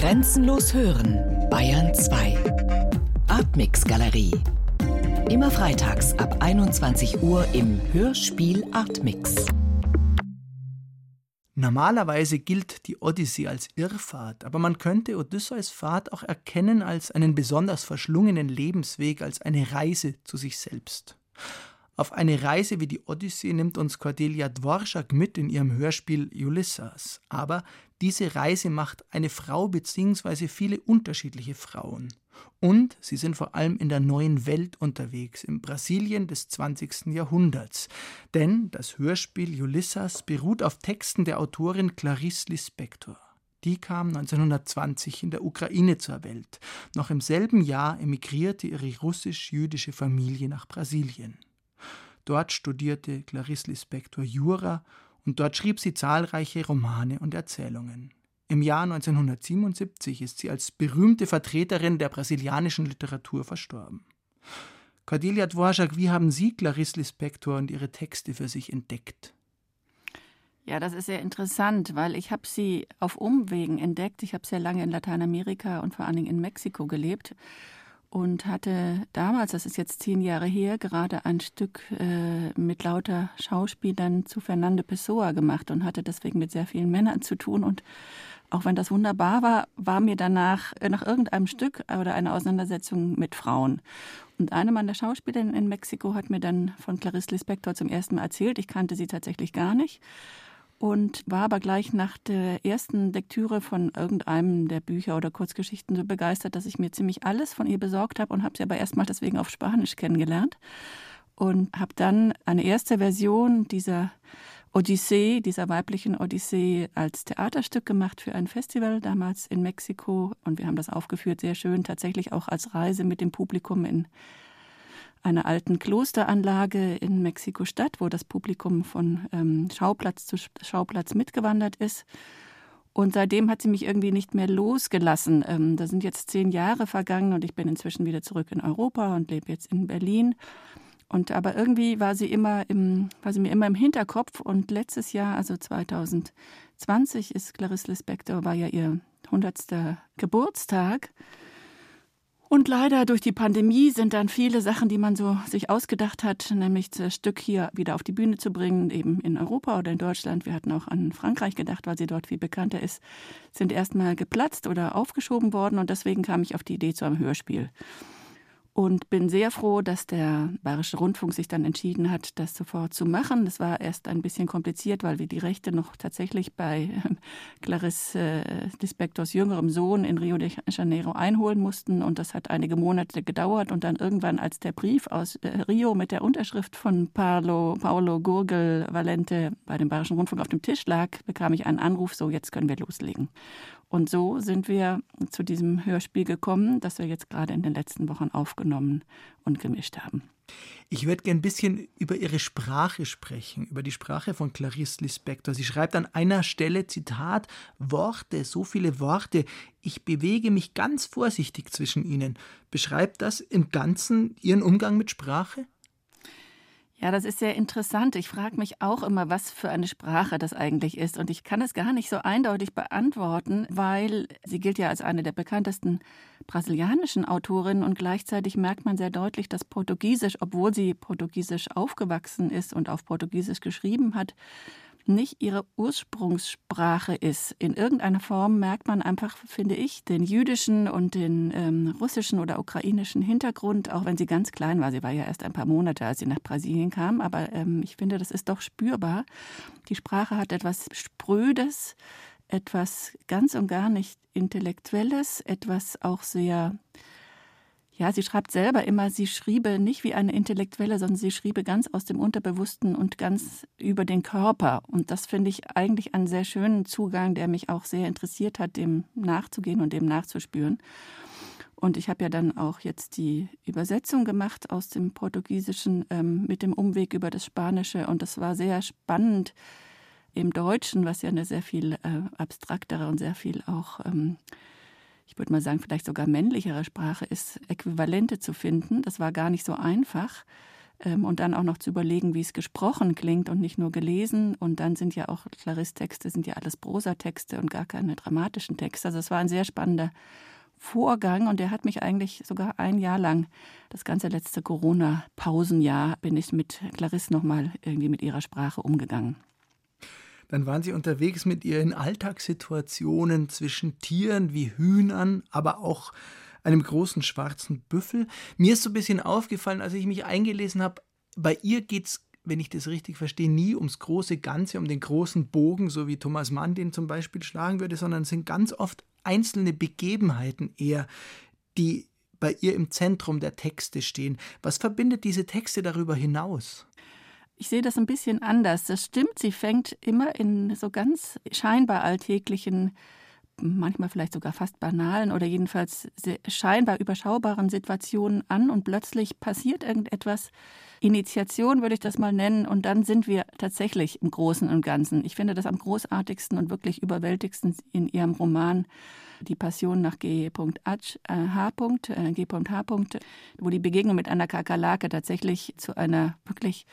Grenzenlos hören, Bayern 2. Artmix Galerie. Immer freitags ab 21 Uhr im Hörspiel Artmix. Normalerweise gilt die Odyssee als Irrfahrt, aber man könnte Odysseus Fahrt auch erkennen als einen besonders verschlungenen Lebensweg, als eine Reise zu sich selbst. Auf eine Reise wie die Odyssee nimmt uns Cordelia Dvorak mit in ihrem Hörspiel Ulysses. Aber diese Reise macht eine Frau bzw. viele unterschiedliche Frauen. Und sie sind vor allem in der neuen Welt unterwegs, im Brasilien des 20. Jahrhunderts. Denn das Hörspiel Ulysses beruht auf Texten der Autorin Clarice Lispector. Die kam 1920 in der Ukraine zur Welt. Noch im selben Jahr emigrierte ihre russisch-jüdische Familie nach Brasilien. Dort studierte Clarice Lispector Jura und dort schrieb sie zahlreiche Romane und Erzählungen. Im Jahr 1977 ist sie als berühmte Vertreterin der brasilianischen Literatur verstorben. Cordelia Dvorak, wie haben Sie Clarice Lispector und ihre Texte für sich entdeckt? Ja, das ist sehr interessant, weil ich habe sie auf Umwegen entdeckt. Ich habe sehr lange in Lateinamerika und vor allen Dingen in Mexiko gelebt und hatte damals, das ist jetzt zehn Jahre her, gerade ein Stück äh, mit lauter Schauspielern zu Fernando Pessoa gemacht und hatte deswegen mit sehr vielen Männern zu tun. Und auch wenn das wunderbar war, war mir danach äh, nach irgendeinem Stück oder einer Auseinandersetzung mit Frauen. Und eine meiner Schauspielerinnen in Mexiko hat mir dann von Clarice Lispector zum ersten Mal erzählt. Ich kannte sie tatsächlich gar nicht und war aber gleich nach der ersten Lektüre von irgendeinem der Bücher oder Kurzgeschichten so begeistert, dass ich mir ziemlich alles von ihr besorgt habe und habe sie aber erstmal deswegen auf Spanisch kennengelernt und habe dann eine erste Version dieser Odyssee, dieser weiblichen Odyssee als Theaterstück gemacht für ein Festival damals in Mexiko und wir haben das aufgeführt, sehr schön, tatsächlich auch als Reise mit dem Publikum in einer alten Klosteranlage in Mexiko-Stadt, wo das Publikum von ähm, Schauplatz zu Schauplatz mitgewandert ist. Und seitdem hat sie mich irgendwie nicht mehr losgelassen. Ähm, da sind jetzt zehn Jahre vergangen und ich bin inzwischen wieder zurück in Europa und lebe jetzt in Berlin. Und aber irgendwie war sie immer im, war sie mir immer im Hinterkopf. Und letztes Jahr, also 2020, ist Clarice Lispector, war ja ihr 100. Geburtstag. Und leider durch die Pandemie sind dann viele Sachen, die man so sich ausgedacht hat, nämlich das Stück hier wieder auf die Bühne zu bringen, eben in Europa oder in Deutschland. Wir hatten auch an Frankreich gedacht, weil sie dort viel bekannter ist, sind erstmal geplatzt oder aufgeschoben worden und deswegen kam ich auf die Idee zu einem Hörspiel und bin sehr froh, dass der Bayerische Rundfunk sich dann entschieden hat, das sofort zu machen. Das war erst ein bisschen kompliziert, weil wir die Rechte noch tatsächlich bei äh, Clarisse äh, Lispectors jüngerem Sohn in Rio de Janeiro einholen mussten und das hat einige Monate gedauert und dann irgendwann, als der Brief aus äh, Rio mit der Unterschrift von Paolo, Paolo Gurgel Valente bei dem Bayerischen Rundfunk auf dem Tisch lag, bekam ich einen Anruf, so jetzt können wir loslegen. Und so sind wir zu diesem Hörspiel gekommen, das wir jetzt gerade in den letzten Wochen aufgenommen und gemischt haben. Ich würde gerne ein bisschen über Ihre Sprache sprechen, über die Sprache von Clarice Lispector. Sie schreibt an einer Stelle, Zitat, Worte, so viele Worte, ich bewege mich ganz vorsichtig zwischen ihnen. Beschreibt das im Ganzen Ihren Umgang mit Sprache? Ja, das ist sehr interessant. Ich frage mich auch immer, was für eine Sprache das eigentlich ist. Und ich kann es gar nicht so eindeutig beantworten, weil sie gilt ja als eine der bekanntesten brasilianischen Autorinnen und gleichzeitig merkt man sehr deutlich, dass Portugiesisch, obwohl sie portugiesisch aufgewachsen ist und auf Portugiesisch geschrieben hat, nicht ihre Ursprungssprache ist. In irgendeiner Form merkt man einfach, finde ich, den jüdischen und den ähm, russischen oder ukrainischen Hintergrund, auch wenn sie ganz klein war. Sie war ja erst ein paar Monate, als sie nach Brasilien kam, aber ähm, ich finde, das ist doch spürbar. Die Sprache hat etwas Sprödes, etwas ganz und gar nicht Intellektuelles, etwas auch sehr ja, sie schreibt selber immer, sie schriebe nicht wie eine Intellektuelle, sondern sie schriebe ganz aus dem Unterbewussten und ganz über den Körper. Und das finde ich eigentlich einen sehr schönen Zugang, der mich auch sehr interessiert hat, dem nachzugehen und dem nachzuspüren. Und ich habe ja dann auch jetzt die Übersetzung gemacht aus dem Portugiesischen ähm, mit dem Umweg über das Spanische. Und das war sehr spannend im Deutschen, was ja eine sehr viel äh, abstraktere und sehr viel auch ähm, ich würde mal sagen, vielleicht sogar männlichere Sprache ist, Äquivalente zu finden. Das war gar nicht so einfach. Ähm, und dann auch noch zu überlegen, wie es gesprochen klingt und nicht nur gelesen. Und dann sind ja auch Clarisse-Texte, sind ja alles Prosatexte und gar keine dramatischen Texte. Also es war ein sehr spannender Vorgang und der hat mich eigentlich sogar ein Jahr lang, das ganze letzte Corona-Pausenjahr, bin ich mit Clarisse nochmal irgendwie mit ihrer Sprache umgegangen. Dann waren Sie unterwegs mit ihr in Alltagssituationen zwischen Tieren wie Hühnern, aber auch einem großen schwarzen Büffel. Mir ist so ein bisschen aufgefallen, als ich mich eingelesen habe, bei ihr geht es, wenn ich das richtig verstehe, nie ums große Ganze, um den großen Bogen, so wie Thomas Mann den zum Beispiel schlagen würde, sondern es sind ganz oft einzelne Begebenheiten eher, die bei ihr im Zentrum der Texte stehen. Was verbindet diese Texte darüber hinaus? Ich sehe das ein bisschen anders. Das stimmt, sie fängt immer in so ganz scheinbar alltäglichen manchmal vielleicht sogar fast banalen oder jedenfalls scheinbar überschaubaren Situationen an und plötzlich passiert irgendetwas. Initiation würde ich das mal nennen und dann sind wir tatsächlich im Großen und Ganzen. Ich finde das am großartigsten und wirklich überwältigsten in ihrem Roman Die Passion nach G.H. Wo die Begegnung mit einer Kakerlake tatsächlich zu einer wirklich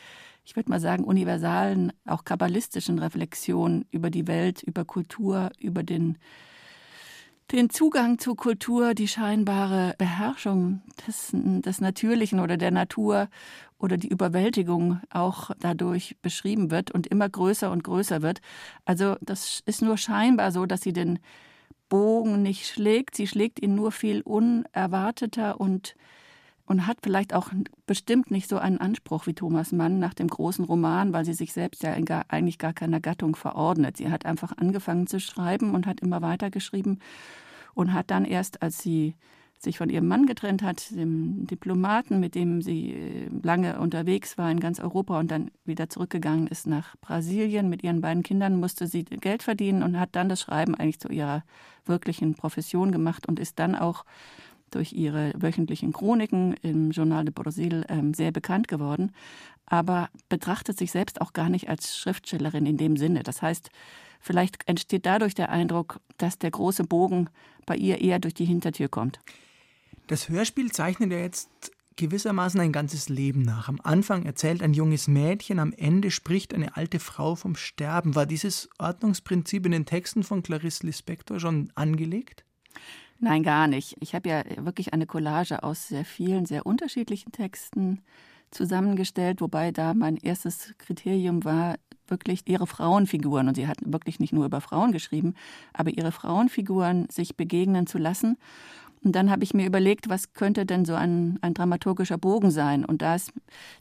ich würde mal sagen, universalen, auch kabbalistischen Reflexion über die Welt, über Kultur, über den den Zugang zur Kultur, die scheinbare Beherrschung des, des Natürlichen oder der Natur oder die Überwältigung auch dadurch beschrieben wird und immer größer und größer wird. Also das ist nur scheinbar so, dass sie den Bogen nicht schlägt. Sie schlägt ihn nur viel unerwarteter und und hat vielleicht auch bestimmt nicht so einen Anspruch wie Thomas Mann nach dem großen Roman, weil sie sich selbst ja gar, eigentlich gar keiner Gattung verordnet. Sie hat einfach angefangen zu schreiben und hat immer weiter geschrieben und hat dann erst, als sie sich von ihrem Mann getrennt hat, dem Diplomaten, mit dem sie äh, lange unterwegs war in ganz Europa und dann wieder zurückgegangen ist nach Brasilien mit ihren beiden Kindern, musste sie Geld verdienen und hat dann das Schreiben eigentlich zu ihrer wirklichen Profession gemacht und ist dann auch durch ihre wöchentlichen Chroniken im Journal de Brasil ähm, sehr bekannt geworden, aber betrachtet sich selbst auch gar nicht als Schriftstellerin in dem Sinne. Das heißt, vielleicht entsteht dadurch der Eindruck, dass der große Bogen bei ihr eher durch die Hintertür kommt. Das Hörspiel zeichnet ja jetzt gewissermaßen ein ganzes Leben nach. Am Anfang erzählt ein junges Mädchen, am Ende spricht eine alte Frau vom Sterben. War dieses Ordnungsprinzip in den Texten von Clarice Lispector schon angelegt? Nein, gar nicht. Ich habe ja wirklich eine Collage aus sehr vielen, sehr unterschiedlichen Texten zusammengestellt, wobei da mein erstes Kriterium war, wirklich ihre Frauenfiguren, und sie hat wirklich nicht nur über Frauen geschrieben, aber ihre Frauenfiguren sich begegnen zu lassen. Und dann habe ich mir überlegt, was könnte denn so ein, ein dramaturgischer Bogen sein? Und da, ist,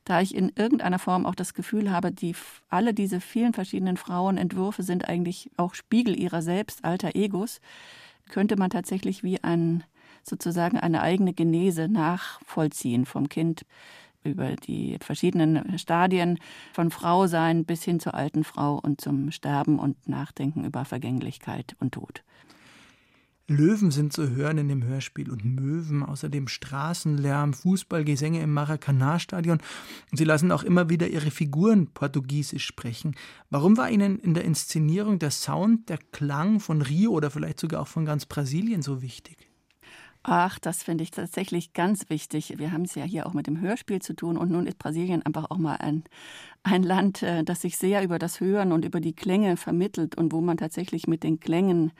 da ich in irgendeiner Form auch das Gefühl habe, die, alle diese vielen verschiedenen Frauenentwürfe sind eigentlich auch Spiegel ihrer selbst, alter Egos, könnte man tatsächlich wie ein, sozusagen eine eigene Genese nachvollziehen vom Kind über die verschiedenen Stadien von Frau sein bis hin zur alten Frau und zum Sterben und Nachdenken über Vergänglichkeit und Tod. Löwen sind zu hören in dem Hörspiel und Möwen, außerdem Straßenlärm, Fußballgesänge im Maracanã-Stadion. Sie lassen auch immer wieder ihre Figuren portugiesisch sprechen. Warum war Ihnen in der Inszenierung der Sound, der Klang von Rio oder vielleicht sogar auch von ganz Brasilien so wichtig? Ach, das finde ich tatsächlich ganz wichtig. Wir haben es ja hier auch mit dem Hörspiel zu tun und nun ist Brasilien einfach auch mal ein, ein Land, äh, das sich sehr über das Hören und über die Klänge vermittelt und wo man tatsächlich mit den Klängen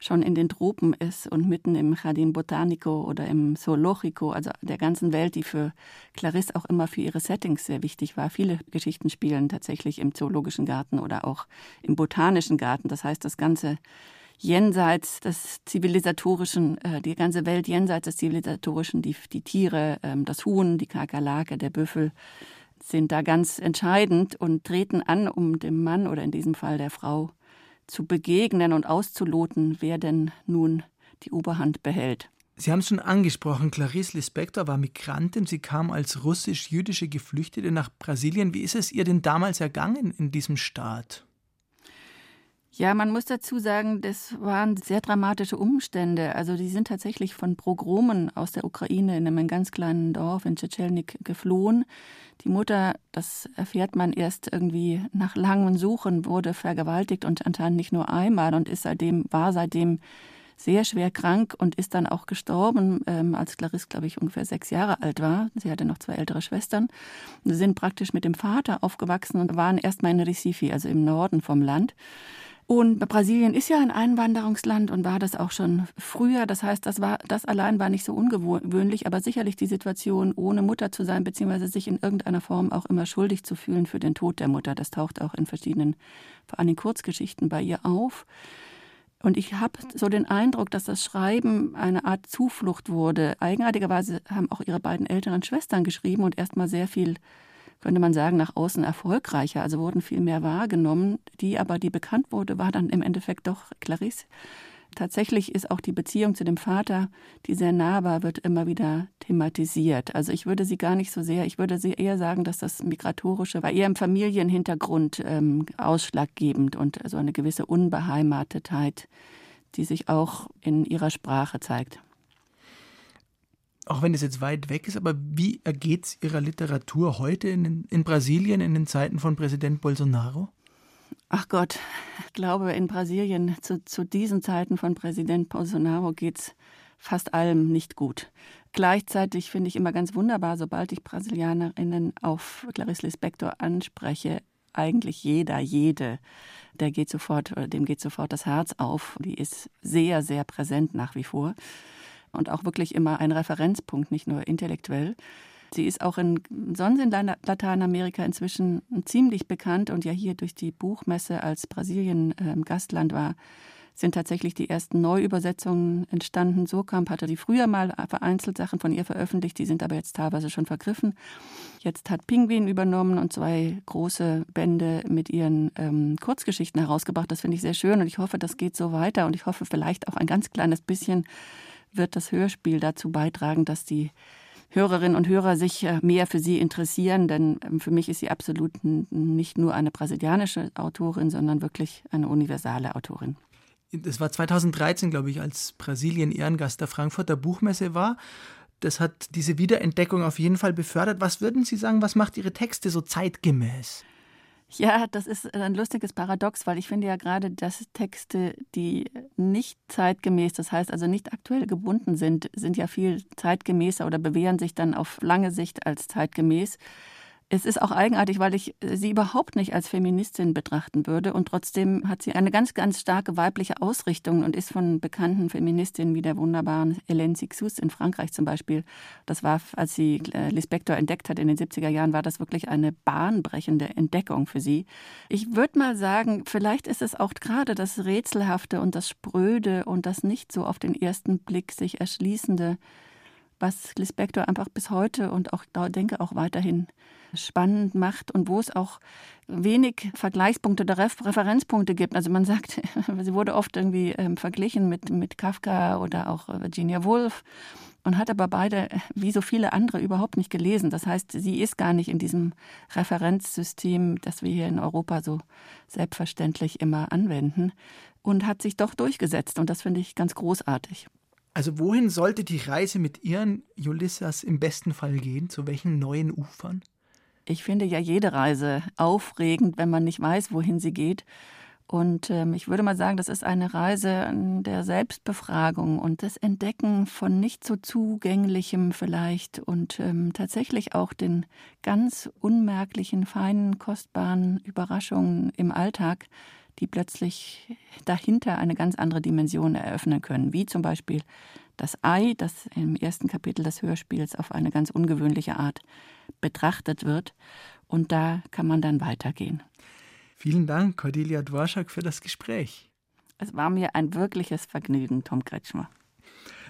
schon in den Tropen ist und mitten im Jardin Botanico oder im Zoologico, also der ganzen Welt, die für Clarisse auch immer für ihre Settings sehr wichtig war. Viele Geschichten spielen tatsächlich im Zoologischen Garten oder auch im Botanischen Garten. Das heißt, das ganze jenseits des zivilisatorischen, äh, die ganze Welt jenseits des zivilisatorischen, die, die Tiere, ähm, das Huhn, die Kakerlake, der Büffel, sind da ganz entscheidend und treten an, um dem Mann oder in diesem Fall der Frau zu begegnen und auszuloten, wer denn nun die Oberhand behält. Sie haben es schon angesprochen, Clarice Lispector war Migrantin. Sie kam als russisch-jüdische Geflüchtete nach Brasilien. Wie ist es ihr denn damals ergangen in diesem Staat? Ja, man muss dazu sagen, das waren sehr dramatische Umstände. Also die sind tatsächlich von Pogromen aus der Ukraine in einem ganz kleinen Dorf in Tschetschenik geflohen. Die Mutter, das erfährt man erst irgendwie nach langem Suchen, wurde vergewaltigt und anscheinend nicht nur einmal und ist seitdem, war seitdem sehr schwer krank und ist dann auch gestorben, ähm, als Clarisse, glaube ich, ungefähr sechs Jahre alt war. Sie hatte noch zwei ältere Schwestern. Sie sind praktisch mit dem Vater aufgewachsen und waren erstmal in Recife, also im Norden vom Land. Und Brasilien ist ja ein Einwanderungsland und war das auch schon früher. Das heißt, das war, das allein war nicht so ungewöhnlich, aber sicherlich die Situation, ohne Mutter zu sein, beziehungsweise sich in irgendeiner Form auch immer schuldig zu fühlen für den Tod der Mutter. Das taucht auch in verschiedenen, vor allem Kurzgeschichten bei ihr auf. Und ich habe so den Eindruck, dass das Schreiben eine Art Zuflucht wurde. Eigenartigerweise haben auch ihre beiden älteren Schwestern geschrieben und erstmal sehr viel könnte man sagen, nach außen erfolgreicher, also wurden viel mehr wahrgenommen. Die aber, die bekannt wurde, war dann im Endeffekt doch Clarisse. Tatsächlich ist auch die Beziehung zu dem Vater, die sehr nah war, wird immer wieder thematisiert. Also ich würde sie gar nicht so sehr, ich würde sie eher sagen, dass das Migratorische war eher im Familienhintergrund ähm, ausschlaggebend und so eine gewisse Unbeheimatetheit, die sich auch in ihrer Sprache zeigt auch wenn es jetzt weit weg ist, aber wie ergeht es Ihrer Literatur heute in, in Brasilien in den Zeiten von Präsident Bolsonaro? Ach Gott, ich glaube, in Brasilien zu, zu diesen Zeiten von Präsident Bolsonaro geht es fast allem nicht gut. Gleichzeitig finde ich immer ganz wunderbar, sobald ich Brasilianerinnen auf Clarice Lispector anspreche, eigentlich jeder, jede, der geht sofort, dem geht sofort das Herz auf. Die ist sehr, sehr präsent nach wie vor und auch wirklich immer ein Referenzpunkt, nicht nur intellektuell. Sie ist auch in, sonst in Lateinamerika inzwischen ziemlich bekannt und ja hier durch die Buchmesse als Brasilien äh, Gastland war, sind tatsächlich die ersten Neuübersetzungen entstanden. Surkamp hatte die früher mal vereinzelt Sachen von ihr veröffentlicht, die sind aber jetzt teilweise schon vergriffen. Jetzt hat Pinguin übernommen und zwei große Bände mit ihren ähm, Kurzgeschichten herausgebracht. Das finde ich sehr schön und ich hoffe, das geht so weiter und ich hoffe vielleicht auch ein ganz kleines bisschen wird das Hörspiel dazu beitragen, dass die Hörerinnen und Hörer sich äh, mehr für sie interessieren, denn ähm, für mich ist sie absolut nicht nur eine brasilianische Autorin, sondern wirklich eine universale Autorin. Das war 2013, glaube ich, als Brasilien Ehrengast der Frankfurter Buchmesse war. Das hat diese Wiederentdeckung auf jeden Fall befördert. Was würden Sie sagen, was macht Ihre Texte so zeitgemäß? Ja, das ist ein lustiges Paradox, weil ich finde ja gerade, dass Texte, die nicht zeitgemäß, das heißt also nicht aktuell gebunden sind, sind ja viel zeitgemäßer oder bewähren sich dann auf lange Sicht als zeitgemäß. Es ist auch eigenartig, weil ich sie überhaupt nicht als Feministin betrachten würde und trotzdem hat sie eine ganz, ganz starke weibliche Ausrichtung und ist von bekannten Feministinnen wie der wunderbaren Hélène Sixous in Frankreich zum Beispiel. Das war, als sie äh, Lispector entdeckt hat in den 70er Jahren, war das wirklich eine bahnbrechende Entdeckung für sie. Ich würde mal sagen, vielleicht ist es auch gerade das Rätselhafte und das Spröde und das nicht so auf den ersten Blick sich erschließende, was Lispector einfach bis heute und auch, denke auch weiterhin spannend macht und wo es auch wenig Vergleichspunkte oder Referenzpunkte gibt. Also man sagt, sie wurde oft irgendwie ähm, verglichen mit, mit Kafka oder auch Virginia Woolf und hat aber beide, wie so viele andere, überhaupt nicht gelesen. Das heißt, sie ist gar nicht in diesem Referenzsystem, das wir hier in Europa so selbstverständlich immer anwenden und hat sich doch durchgesetzt. Und das finde ich ganz großartig. Also wohin sollte die Reise mit Ihren Ulysses im besten Fall gehen? Zu welchen neuen Ufern? Ich finde ja jede Reise aufregend, wenn man nicht weiß, wohin sie geht. Und ähm, ich würde mal sagen, das ist eine Reise der Selbstbefragung und des Entdecken von nicht so zugänglichem vielleicht und ähm, tatsächlich auch den ganz unmerklichen, feinen, kostbaren Überraschungen im Alltag, die plötzlich dahinter eine ganz andere Dimension eröffnen können, wie zum Beispiel das Ei, das im ersten Kapitel des Hörspiels auf eine ganz ungewöhnliche Art betrachtet wird. Und da kann man dann weitergehen. Vielen Dank, Cordelia Dworschak, für das Gespräch. Es war mir ein wirkliches Vergnügen, Tom Kretschmer.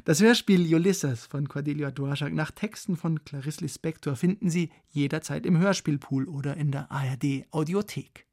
Das Hörspiel Ulysses von Cordelia Dworschak nach Texten von Clarisse Lispector finden Sie jederzeit im Hörspielpool oder in der ARD Audiothek.